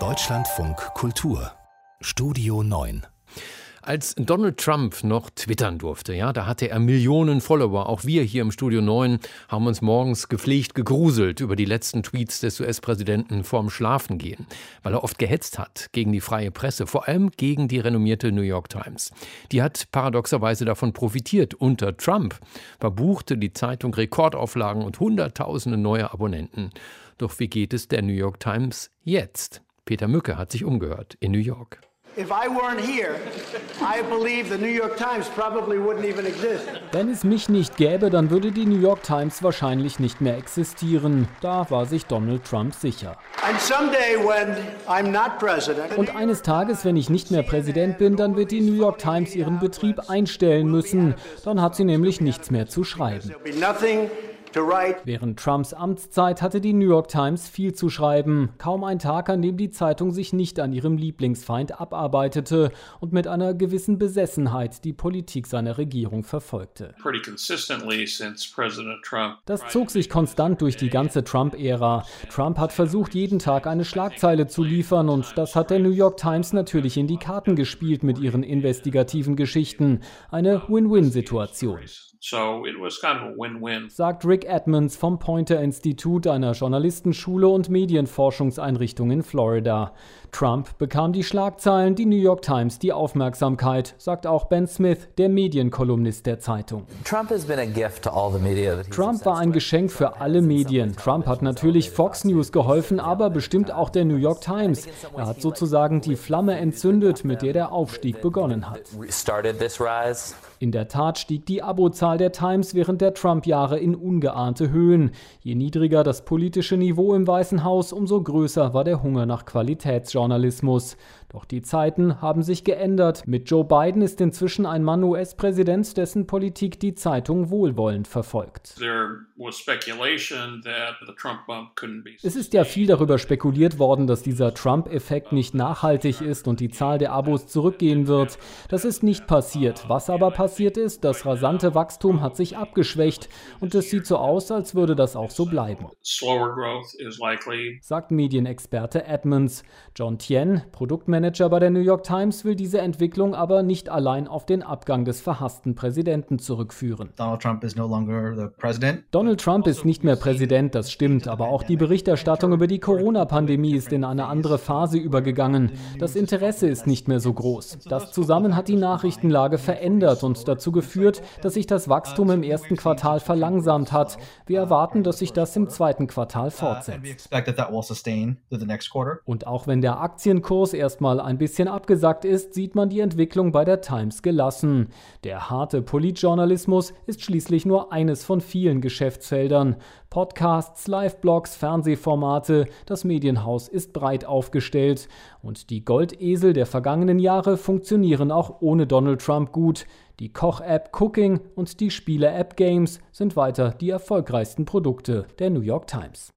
Deutschlandfunk Kultur Studio 9 als Donald Trump noch twittern durfte, ja, da hatte er Millionen Follower. Auch wir hier im Studio 9 haben uns morgens gepflegt gegruselt über die letzten Tweets des US-Präsidenten vorm Schlafengehen, weil er oft gehetzt hat gegen die freie Presse, vor allem gegen die renommierte New York Times. Die hat paradoxerweise davon profitiert. Unter Trump verbuchte die Zeitung Rekordauflagen und Hunderttausende neue Abonnenten. Doch wie geht es der New York Times jetzt? Peter Mücke hat sich umgehört in New York. Wenn es mich nicht gäbe, dann würde die New York Times wahrscheinlich nicht mehr existieren. Da war sich Donald Trump sicher. Und eines Tages, wenn ich nicht mehr Präsident bin, dann wird die New York Times ihren Betrieb einstellen müssen. Dann hat sie nämlich nichts mehr zu schreiben. Während Trumps Amtszeit hatte die New York Times viel zu schreiben. Kaum ein Tag, an dem die Zeitung sich nicht an ihrem Lieblingsfeind abarbeitete und mit einer gewissen Besessenheit die Politik seiner Regierung verfolgte. Das zog sich konstant durch die ganze Trump-Ära. Trump hat versucht, jeden Tag eine Schlagzeile zu liefern und das hat der New York Times natürlich in die Karten gespielt mit ihren investigativen Geschichten. Eine Win-Win-Situation. So it was kind of a win-win. Sagt Rick Edmonds vom Pointer Institut, einer Journalistenschule und Medienforschungseinrichtung in Florida. Trump bekam die Schlagzeilen, die New York Times die Aufmerksamkeit, sagt auch Ben Smith, der Medienkolumnist der Zeitung. Trump war ein Geschenk für alle Medien. Trump hat natürlich Fox News geholfen, aber bestimmt auch der New York Times. Er hat sozusagen die Flamme entzündet, mit der der Aufstieg begonnen hat. In der Tat stieg die Abozahl der Times während der Trump-Jahre in ungeahnte Höhen. Je niedriger das politische Niveau im Weißen Haus, umso größer war der Hunger nach Qualitätsjournalismus. Journalismus. Doch die Zeiten haben sich geändert. Mit Joe Biden ist inzwischen ein Mann US-Präsident, dessen Politik die Zeitung wohlwollend verfolgt. Es ist ja viel darüber spekuliert worden, dass dieser Trump-Effekt nicht nachhaltig ist und die Zahl der Abos zurückgehen wird. Das ist nicht passiert. Was aber passiert ist, das rasante Wachstum hat sich abgeschwächt und es sieht so aus, als würde das auch so bleiben. Sagt Medienexperte Edmonds. John Tien, Produktmanager Manager bei der New York Times will diese Entwicklung aber nicht allein auf den Abgang des verhassten Präsidenten zurückführen. Donald Trump is no longer the president. Donald Trump ist nicht mehr Präsident, das stimmt, aber auch die Berichterstattung über die Corona-Pandemie ist in eine andere Phase übergegangen. Das Interesse ist nicht mehr so groß. Das zusammen hat die Nachrichtenlage verändert und dazu geführt, dass sich das Wachstum im ersten Quartal verlangsamt hat. Wir erwarten, dass sich das im zweiten Quartal uh, fortsetzt. Und auch wenn der Aktienkurs erstmal mal ein bisschen abgesackt ist, sieht man die Entwicklung bei der Times gelassen. Der harte Politjournalismus ist schließlich nur eines von vielen Geschäftsfeldern. Podcasts, Live-Blogs, Fernsehformate, das Medienhaus ist breit aufgestellt. Und die Goldesel der vergangenen Jahre funktionieren auch ohne Donald Trump gut. Die Koch-App Cooking und die Spiele-App Games sind weiter die erfolgreichsten Produkte der New York Times.